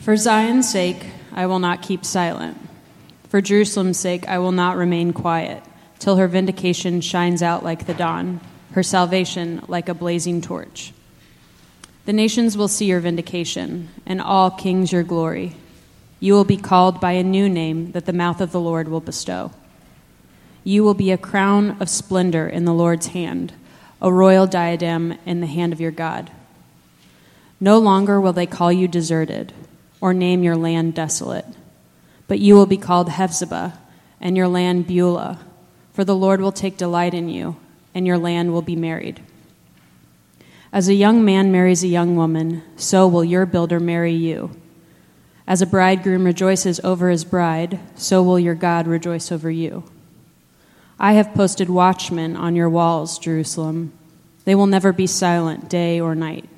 For Zion's sake, I will not keep silent. For Jerusalem's sake, I will not remain quiet, till her vindication shines out like the dawn, her salvation like a blazing torch. The nations will see your vindication, and all kings your glory. You will be called by a new name that the mouth of the Lord will bestow. You will be a crown of splendor in the Lord's hand, a royal diadem in the hand of your God. No longer will they call you deserted or name your land desolate, but you will be called Hephzibah and your land Beulah, for the Lord will take delight in you, and your land will be married. As a young man marries a young woman, so will your builder marry you. As a bridegroom rejoices over his bride, so will your God rejoice over you. I have posted watchmen on your walls, Jerusalem. They will never be silent day or night.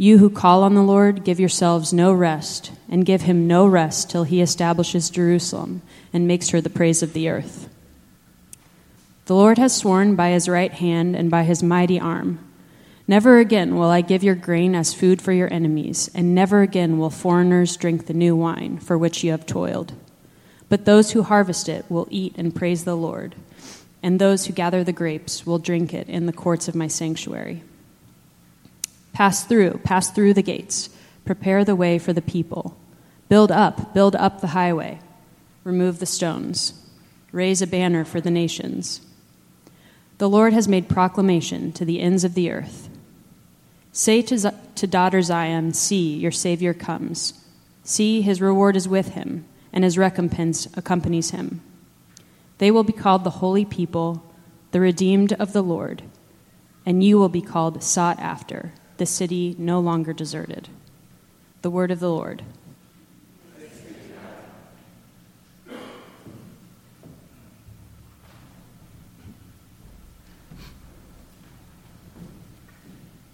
You who call on the Lord, give yourselves no rest, and give him no rest till he establishes Jerusalem and makes her the praise of the earth. The Lord has sworn by his right hand and by his mighty arm Never again will I give your grain as food for your enemies, and never again will foreigners drink the new wine for which you have toiled. But those who harvest it will eat and praise the Lord, and those who gather the grapes will drink it in the courts of my sanctuary. Pass through, pass through the gates, prepare the way for the people. Build up, build up the highway, remove the stones, raise a banner for the nations. The Lord has made proclamation to the ends of the earth. Say to, to daughter Zion, See, your Savior comes. See, his reward is with him, and his recompense accompanies him. They will be called the holy people, the redeemed of the Lord, and you will be called sought after, the city no longer deserted. The word of the Lord.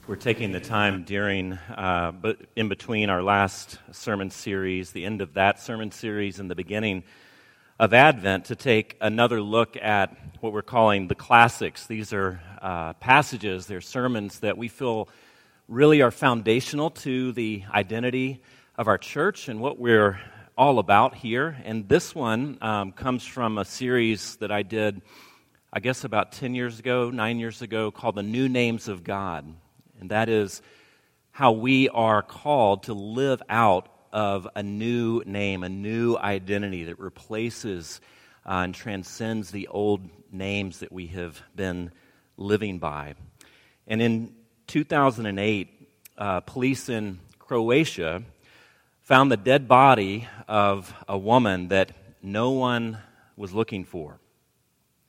We're taking the time during, uh, but in between our last sermon series, the end of that sermon series, and the beginning of Advent, to take another look at what we're calling the classics. These are uh, passages, they're sermons that we feel really are foundational to the identity of our church and what we're all about here. And this one um, comes from a series that I did, I guess, about 10 years ago, nine years ago, called The New Names of God and that is how we are called to live out of a new name, a new identity that replaces uh, and transcends the old names that we have been living by. And in 2008, uh, police in Croatia found the dead body of a woman that no one was looking for.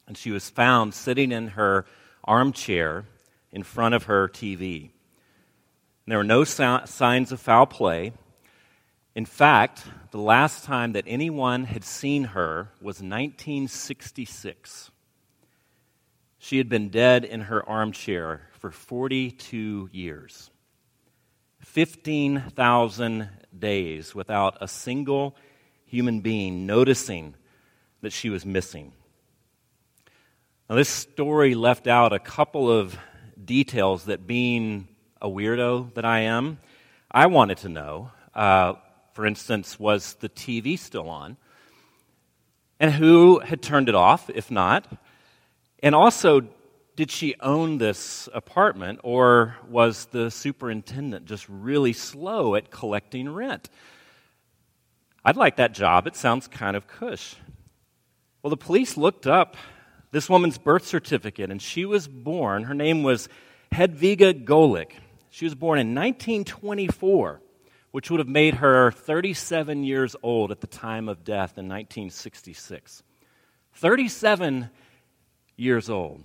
And she was found sitting in her armchair in front of her TV. There were no signs of foul play. In fact, the last time that anyone had seen her was 1966. She had been dead in her armchair for 42 years. 15,000 days without a single human being noticing that she was missing. Now, this story left out a couple of details that being a weirdo that I am, I wanted to know. Uh, for instance, was the TV still on? And who had turned it off, if not? And also, did she own this apartment, or was the superintendent just really slow at collecting rent? I'd like that job. It sounds kind of cush. Well, the police looked up this woman's birth certificate, and she was born, her name was Hedviga Golik. She was born in 1924, which would have made her 37 years old at the time of death in 1966. 37 years old.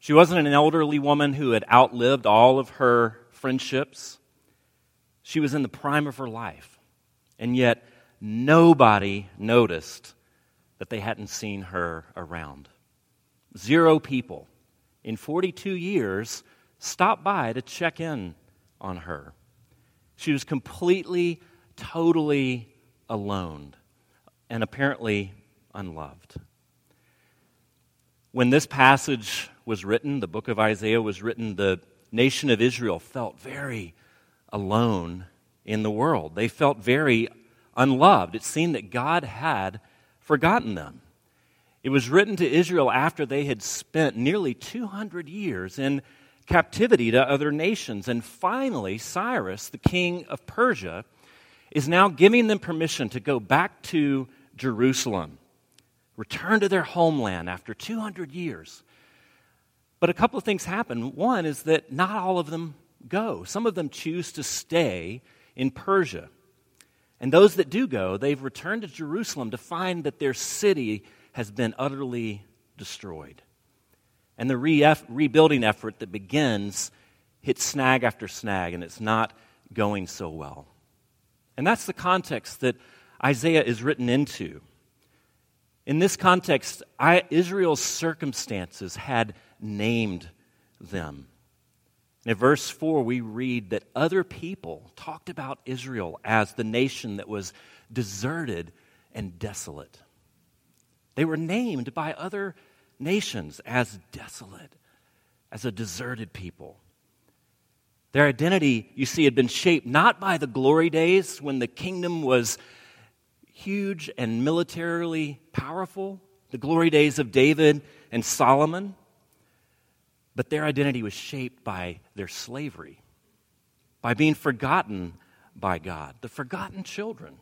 She wasn't an elderly woman who had outlived all of her friendships. She was in the prime of her life. And yet, nobody noticed that they hadn't seen her around. Zero people in 42 years stopped by to check in on her. She was completely, totally alone and apparently unloved. When this passage was written, the book of Isaiah was written, the nation of Israel felt very alone in the world. They felt very unloved. It seemed that God had forgotten them. It was written to Israel after they had spent nearly 200 years in captivity to other nations. And finally, Cyrus, the king of Persia, is now giving them permission to go back to Jerusalem, return to their homeland after 200 years. But a couple of things happen. One is that not all of them go, some of them choose to stay in Persia. And those that do go, they've returned to Jerusalem to find that their city has been utterly destroyed. And the re- rebuilding effort that begins hits snag after snag, and it's not going so well. And that's the context that Isaiah is written into. In this context, I, Israel's circumstances had named them. In verse 4, we read that other people talked about Israel as the nation that was deserted and desolate. They were named by other nations as desolate, as a deserted people. Their identity, you see, had been shaped not by the glory days when the kingdom was huge and militarily powerful, the glory days of David and Solomon. But their identity was shaped by their slavery, by being forgotten by God, the forgotten children.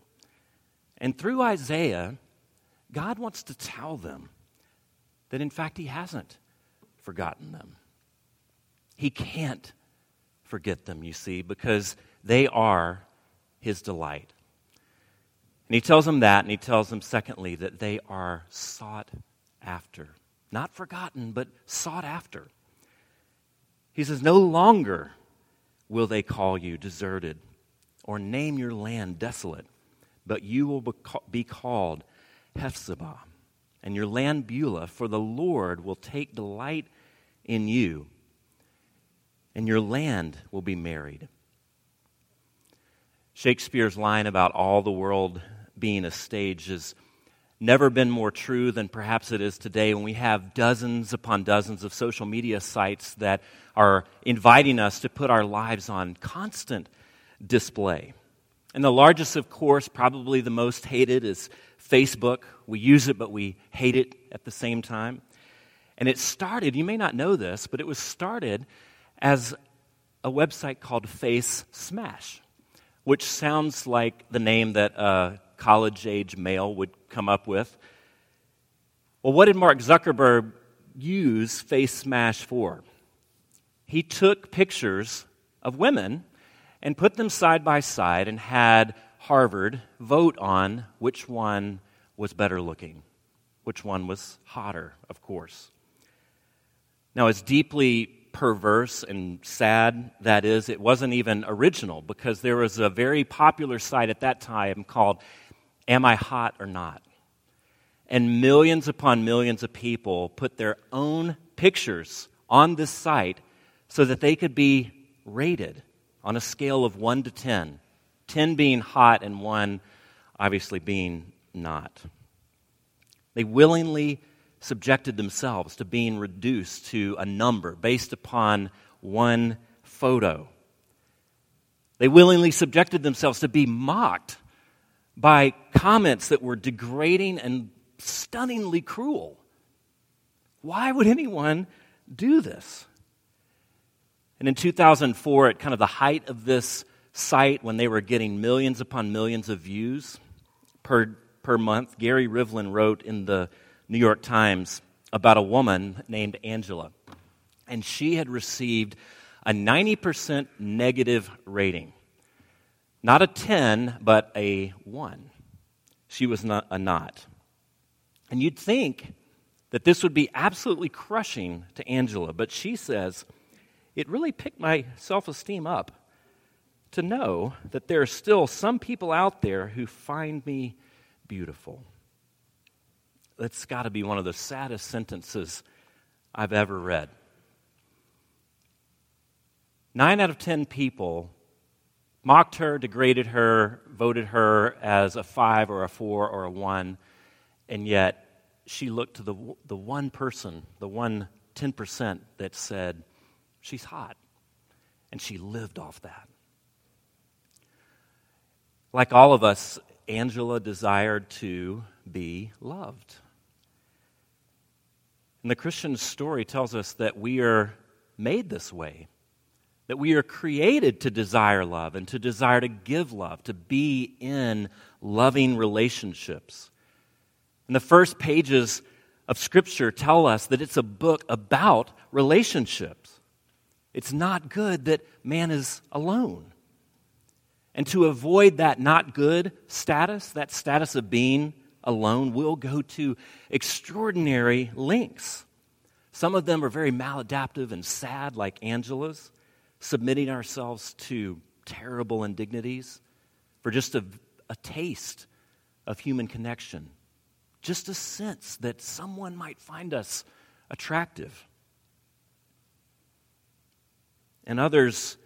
And through Isaiah, God wants to tell them that in fact He hasn't forgotten them. He can't forget them, you see, because they are His delight. And He tells them that, and He tells them, secondly, that they are sought after. Not forgotten, but sought after. He says, No longer will they call you deserted or name your land desolate, but you will be called Hephzibah and your land Beulah, for the Lord will take delight in you, and your land will be married. Shakespeare's line about all the world being a stage has never been more true than perhaps it is today when we have dozens upon dozens of social media sites that are inviting us to put our lives on constant display. And the largest, of course, probably the most hated, is Facebook. We use it, but we hate it at the same time. And it started, you may not know this, but it was started as a website called Facemash, which sounds like the name that a college age male would come up with. Well, what did Mark Zuckerberg use Facemash for? he took pictures of women and put them side by side and had Harvard vote on which one was better looking, which one was hotter, of course. Now, as deeply perverse and sad that is, it wasn't even original because there was a very popular site at that time called Am I Hot or Not? And millions upon millions of people put their own pictures on this site so that they could be rated on a scale of 1 to 10, 10 being hot and 1 obviously being not. They willingly subjected themselves to being reduced to a number based upon one photo. They willingly subjected themselves to be mocked by comments that were degrading and stunningly cruel. Why would anyone do this? And in 2004, at kind of the height of this site, when they were getting millions upon millions of views per, per month, Gary Rivlin wrote in the New York Times about a woman named Angela. And she had received a 90% negative rating. Not a 10, but a 1. She was not a not. And you'd think that this would be absolutely crushing to Angela, but she says, it really picked my self esteem up to know that there are still some people out there who find me beautiful. That's got to be one of the saddest sentences I've ever read. Nine out of ten people mocked her, degraded her, voted her as a five or a four or a one, and yet she looked to the, the one person, the one 10% that said, She's hot. And she lived off that. Like all of us, Angela desired to be loved. And the Christian story tells us that we are made this way, that we are created to desire love and to desire to give love, to be in loving relationships. And the first pages of Scripture tell us that it's a book about relationships. It's not good that man is alone. And to avoid that not good status, that status of being alone, we'll go to extraordinary lengths. Some of them are very maladaptive and sad, like Angela's, submitting ourselves to terrible indignities for just a, a taste of human connection, just a sense that someone might find us attractive. And others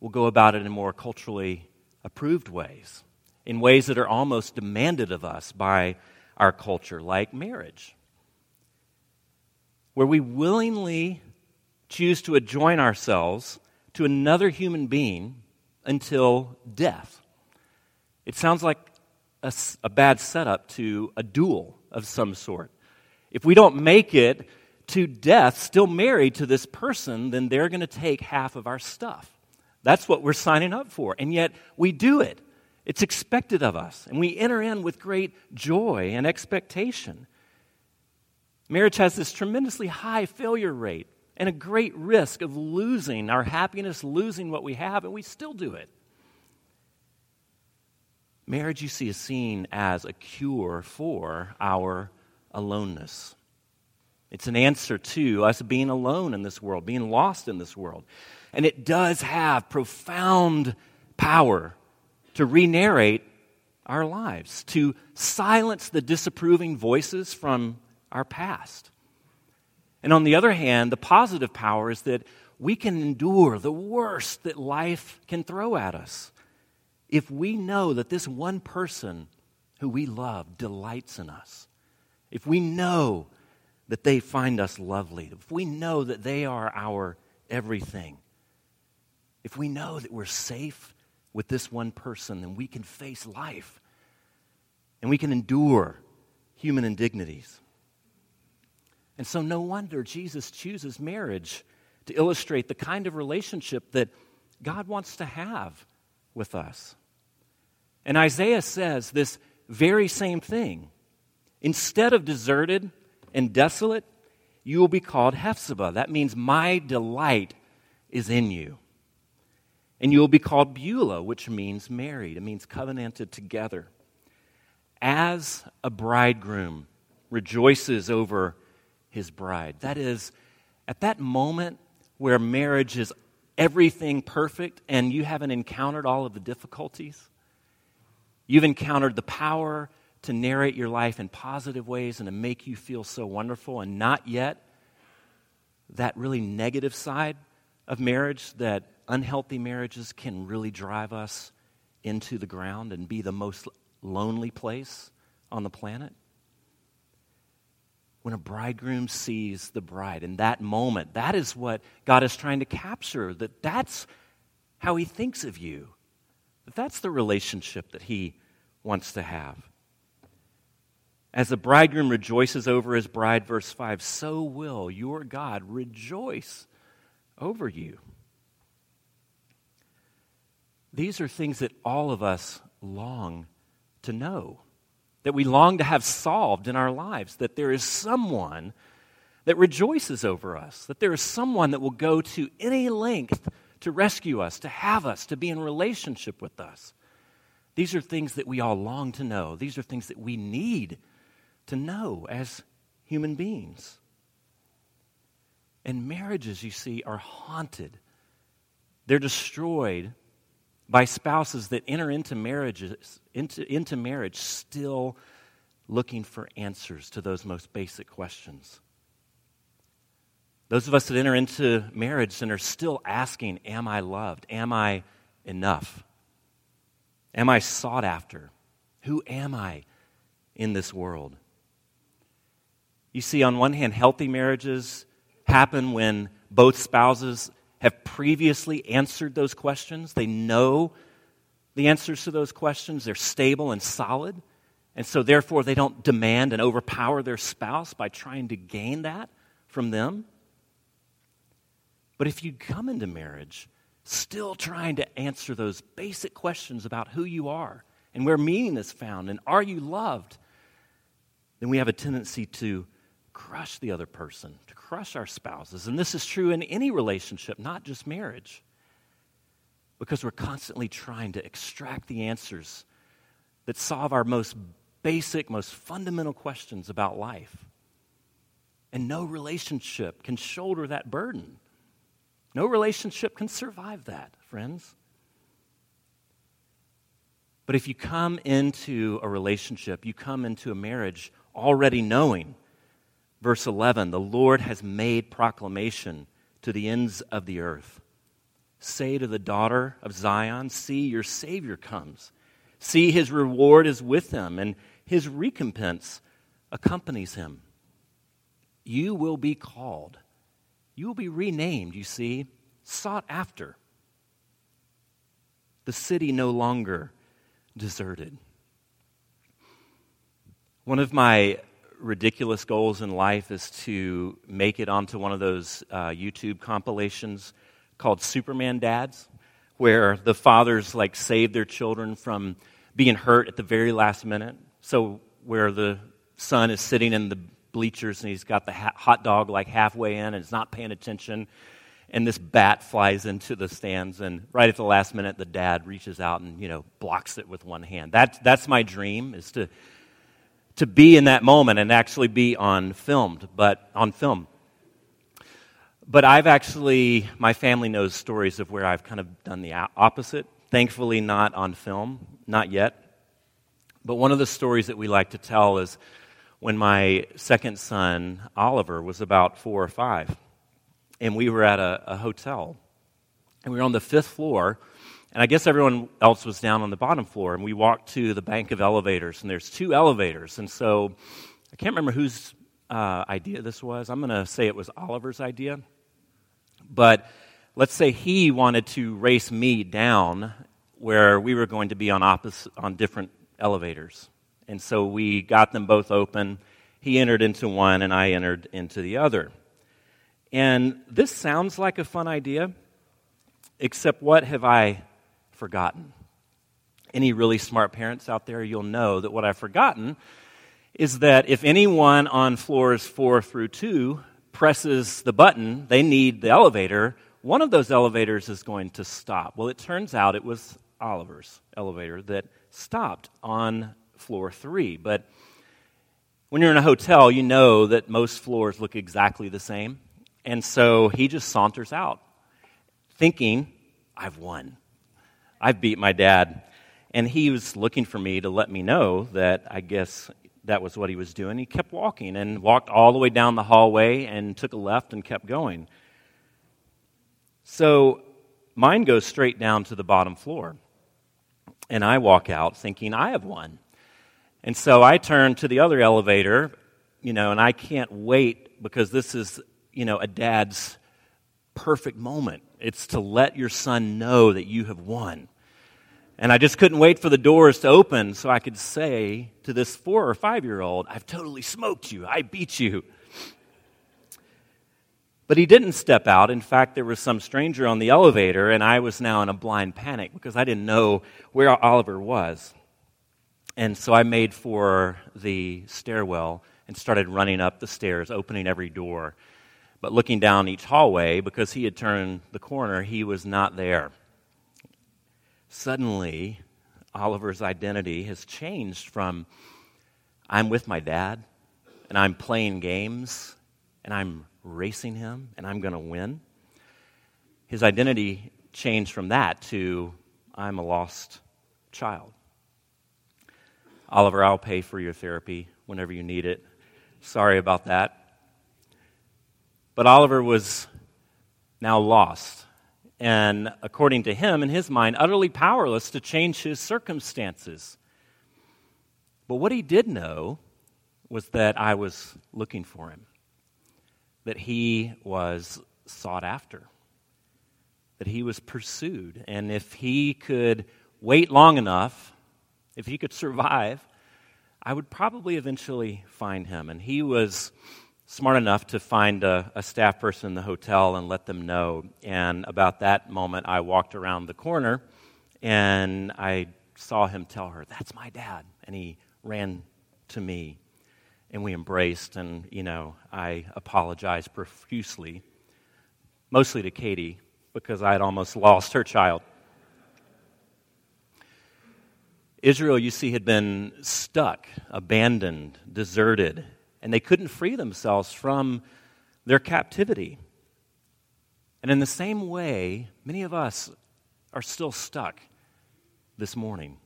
will go about it in more culturally approved ways, in ways that are almost demanded of us by our culture, like marriage, where we willingly choose to adjoin ourselves to another human being until death. It sounds like a, a, bad setup to a duel of some sort. If we don't make it to death, still married to this person, then they're going to take half of our stuff. That's what we're signing up for. And yet we do it. It's expected of us. And we enter in with great joy and expectation. Marriage has this tremendously high failure rate and a great risk of losing our happiness, losing what we have, and we still do it. Marriage, you see, is seen as a cure for our aloneness. It's an answer to us being alone in this world, being lost in this world. And it does have profound power to re narrate our lives, to silence the disapproving voices from our past. And on the other hand, the positive power is that we can endure the worst that life can throw at us if we know that this one person who we love delights in us. If we know that they find us lovely, if we know that they are our everything, if we know that we're safe with this one person, then we can face life and we can endure human indignities. And so, no wonder Jesus chooses marriage to illustrate the kind of relationship that God wants to have with us. And Isaiah says this very same thing. Instead of deserted and desolate, you will be called Hephzibah. That means my delight is in you. And you will be called Beulah, which means married. It means covenanted together. As a bridegroom rejoices over his bride. That is, at that moment where marriage is everything perfect and you haven't encountered all of the difficulties, you've encountered the power to narrate your life in positive ways and to make you feel so wonderful, and not yet that really negative side of marriage that unhealthy marriages can really drive us into the ground and be the most lonely place on the planet. When a bridegroom sees the bride in that moment, that is what God is trying to capture, that that's how he thinks of you. That that's the relationship that he wants to have. As the bridegroom rejoices over his bride, verse 5, so will your God rejoice over you. These are things that all of us long to know, that we long to have solved in our lives, that there is someone that rejoices over us, that there is someone that will go to any length to rescue us, to have us, to be in relationship with us. These are things that we all long to know. These are things that we need to know as human beings. And marriages, you see, are haunted. They're destroyed by spouses that enter into marriages into, into marriage still looking for answers to those most basic questions. Those of us that enter into marriage and are still asking, Am I loved? Am I enough? Am I sought after? Who am I in this world? You see, on one hand, healthy marriages happen when both spouses have previously answered those questions. They know the answers to those questions. They're stable and solid. And so, therefore, they don't demand and overpower their spouse by trying to gain that from them. But if you come into marriage still trying to answer those basic questions about who you are and where meaning is found and are you loved, then we have a tendency to crush the other person, to crush our spouses. And this is true in any relationship, not just marriage. Because we're constantly trying to extract the answers that solve our most basic, most fundamental questions about life. And no relationship can shoulder that burden. No relationship can survive that, friends. But if you come into a relationship, you come into a marriage already knowing, verse 11, the Lord has made proclamation to the ends of the earth. Say to the daughter of Zion, See, your Savior comes. See, his reward is with him, and his recompense accompanies him. You will be called. You will be renamed, you see, sought after. The city no longer deserted. One of my ridiculous goals in life is to make it onto one of those uh, YouTube compilations called Superman Dads, where the fathers like save their children from being hurt at the very last minute. So, where the son is sitting in the bleachers and he's got the ha- hot dog like halfway in and is not paying attention, and this bat flies into the stands, and right at the last minute, the dad reaches out and you know blocks it with one hand. That, that's my dream is to to be in that moment and actually be on filmed, but on film. But I've actually, my family knows stories of where I've kind of done the opposite. Thankfully, not on film, not yet. But one of the stories that we like to tell is when my second son, Oliver, was about four or five. And we were at a, a hotel. And we were on the fifth floor. And I guess everyone else was down on the bottom floor. And we walked to the bank of elevators. And there's two elevators. And so I can't remember whose uh, idea this was. I'm going to say it was Oliver's idea. But let's say he wanted to race me down where we were going to be on opposite on different elevators. And so we got them both open. He entered into one, and I entered into the other. And this sounds like a fun idea, except what have I forgotten? Any really smart parents out there, you'll know that what I've forgotten is that if anyone on floors four through two presses the button, they need the elevator, one of those elevators is going to stop. Well, it turns out it was Oliver's elevator that stopped on floor three. But when you're in a hotel, you know that most floors look exactly the same. And so he just saunters out, thinking, I've won. I've beat my dad. And he was looking for me to let me know that I guess that was what he was doing. He kept walking and walked all the way down the hallway and took a left and kept going. So mine goes straight down to the bottom floor. And I walk out thinking, I have won. And so I turn to the other elevator, you know, and I can't wait because this is, you know, a dad's perfect moment. It's to let your son know that you have won. And I just couldn't wait for the doors to open so I could say to this four or five year old, I've totally smoked you. I beat you. But he didn't step out. In fact, there was some stranger on the elevator, and I was now in a blind panic because I didn't know where Oliver was. And so I made for the stairwell and started running up the stairs, opening every door. But looking down each hallway, because he had turned the corner, he was not there. Suddenly, Oliver's identity has changed from I'm with my dad, and I'm playing games, and I'm racing him, and I'm going to win. His identity changed from that to I'm a lost child. Oliver, I'll pay for your therapy whenever you need it. Sorry about that. But Oliver was now lost. And according to him, in his mind, utterly powerless to change his circumstances. But what he did know was that I was looking for him, that he was sought after, that he was pursued. And if he could wait long enough, if he could survive, I would probably eventually find him. And he was smart enough to find a, a, staff person in the hotel and let them know. And about that moment, I walked around the corner and I saw him tell her, That's my dad. And he ran to me and we embraced. And, you know, I apologized profusely, mostly to Katie because I had almost lost her child. Israel, you see, had been stuck, abandoned, deserted, and they couldn't free themselves from their captivity. And in the same way, many of us are still stuck this morning.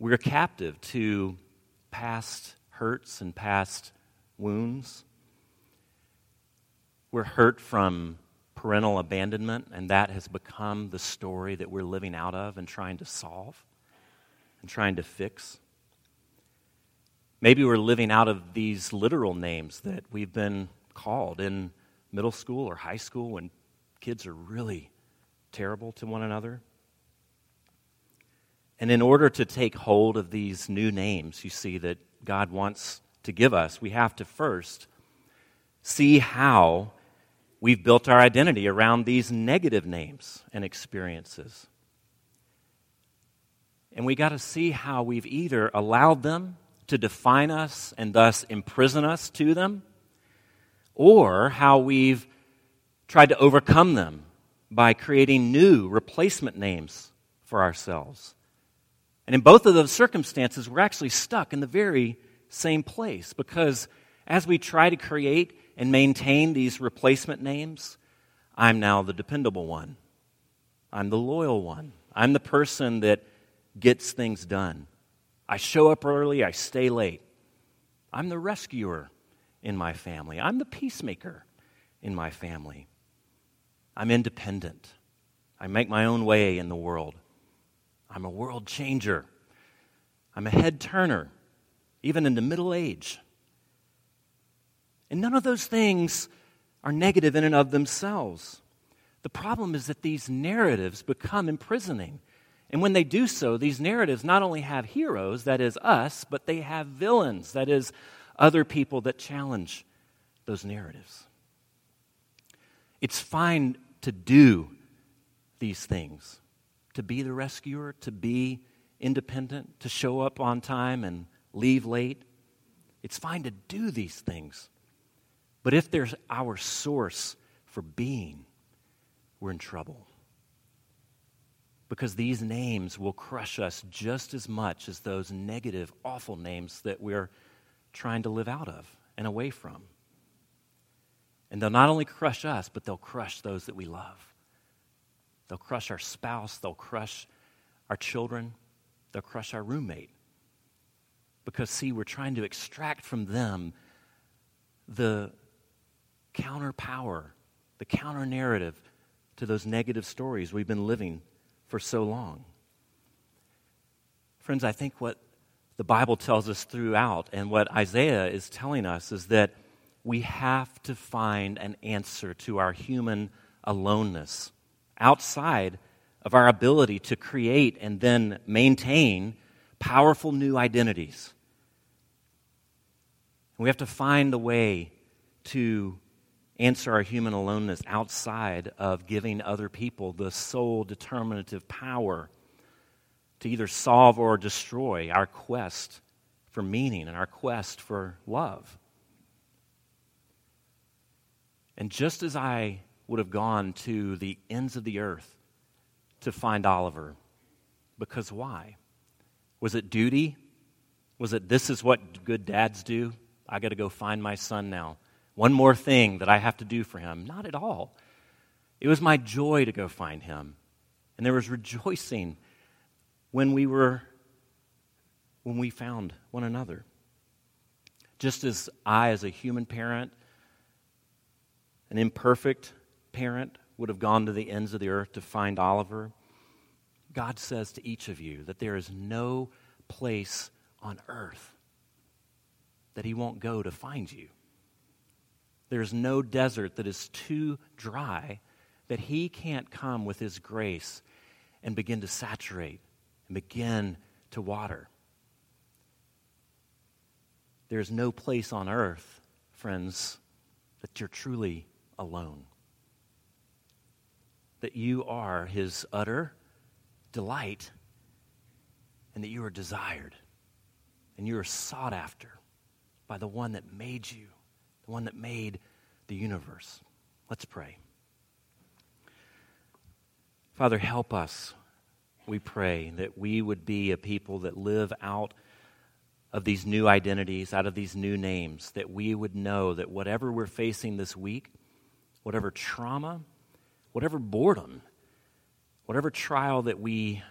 We're captive to past hurts and past wounds. We're hurt from parental abandonment, and that has become the story that we're living out of and trying to solve and trying to fix. Maybe we're living out of these literal names that we've been called in middle school or high school when kids are really terrible to one another. And in order to take hold of these new names, you see, that God wants to give us, we have to first see how we've built our identity around these negative names and experiences. And we got to see how we've either allowed them to define us and thus imprison us to them, or how we've tried to overcome them by creating new replacement names for ourselves. And in both of those circumstances, we're actually stuck in the very same place because as we try to create and maintain these replacement names, I'm now the dependable one. I'm the loyal one. I'm the person that gets things done. I show up early, I stay late. I'm the rescuer in my family. I'm the peacemaker in my family. I'm independent. I make my own way in the world. I'm a world changer. I'm a head turner, even in the middle age. And none of those things are negative in and of themselves. The problem is that these narratives become imprisoning. And when they do so, these narratives not only have heroes, that is us, but they have villains, that is other people that challenge those narratives. It's fine to do these things, to be the rescuer, to be independent, to show up on time and leave late. It's fine to do these things. But if there's our source for being, we're in trouble because these names will crush us just as much as those negative, awful names that we're trying to live out of and away from. And they'll not only crush us, but they'll crush those that we love. They'll crush our spouse, they'll crush our children, they'll crush our roommate. Because, see, we're trying to extract from them the counter power, the counter narrative to those negative stories we've been living for so long. Friends, I think what the Bible tells us throughout and what Isaiah is telling us is that we have to find an answer to our human aloneness outside of our ability to create and then maintain powerful new identities. We have to find a way to answer our human aloneness outside of giving other people the sole determinative power to either solve or destroy our quest for meaning and our quest for love. And just as I would have gone to the ends of the earth to find Oliver, because why? Was it duty? Was it this is what good dads do? I got to go find my son now one more thing that I have to do for him. Not at all. It was my joy to go find him. And there was rejoicing when we were when we found one another. Just as I as a human parent, an imperfect parent would have gone to the ends of the earth to find Oliver, God says to each of you that there is no place on earth that he won't go to find you. There's no desert that is too dry that He can't come with His grace and begin to saturate and begin to water. There's no place on earth, friends, that you're truly alone. That you are his utter delight and that you are desired and you are sought after by the one that made you, the one that made the universe. Let's pray. Father, help us, we pray, that we would be a people that live out of these new identities, out of these new names, that we would know that whatever we're facing this week, whatever trauma, whatever boredom, whatever trial that we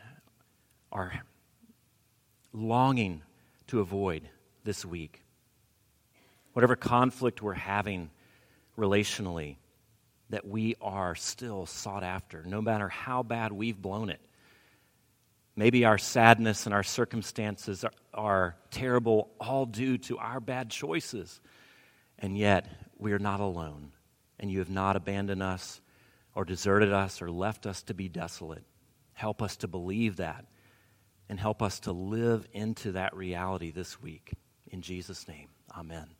are longing to avoid this week, whatever conflict we're having relationally, that we are still sought after, no matter how bad we've blown it. Maybe our sadness and our circumstances are, are, terrible, all due to our bad choices. And yet, we are not alone. And you have not abandoned us or deserted us or left us to be desolate. Help us to believe that and help us to live into that reality this week. In Jesus' name, amen.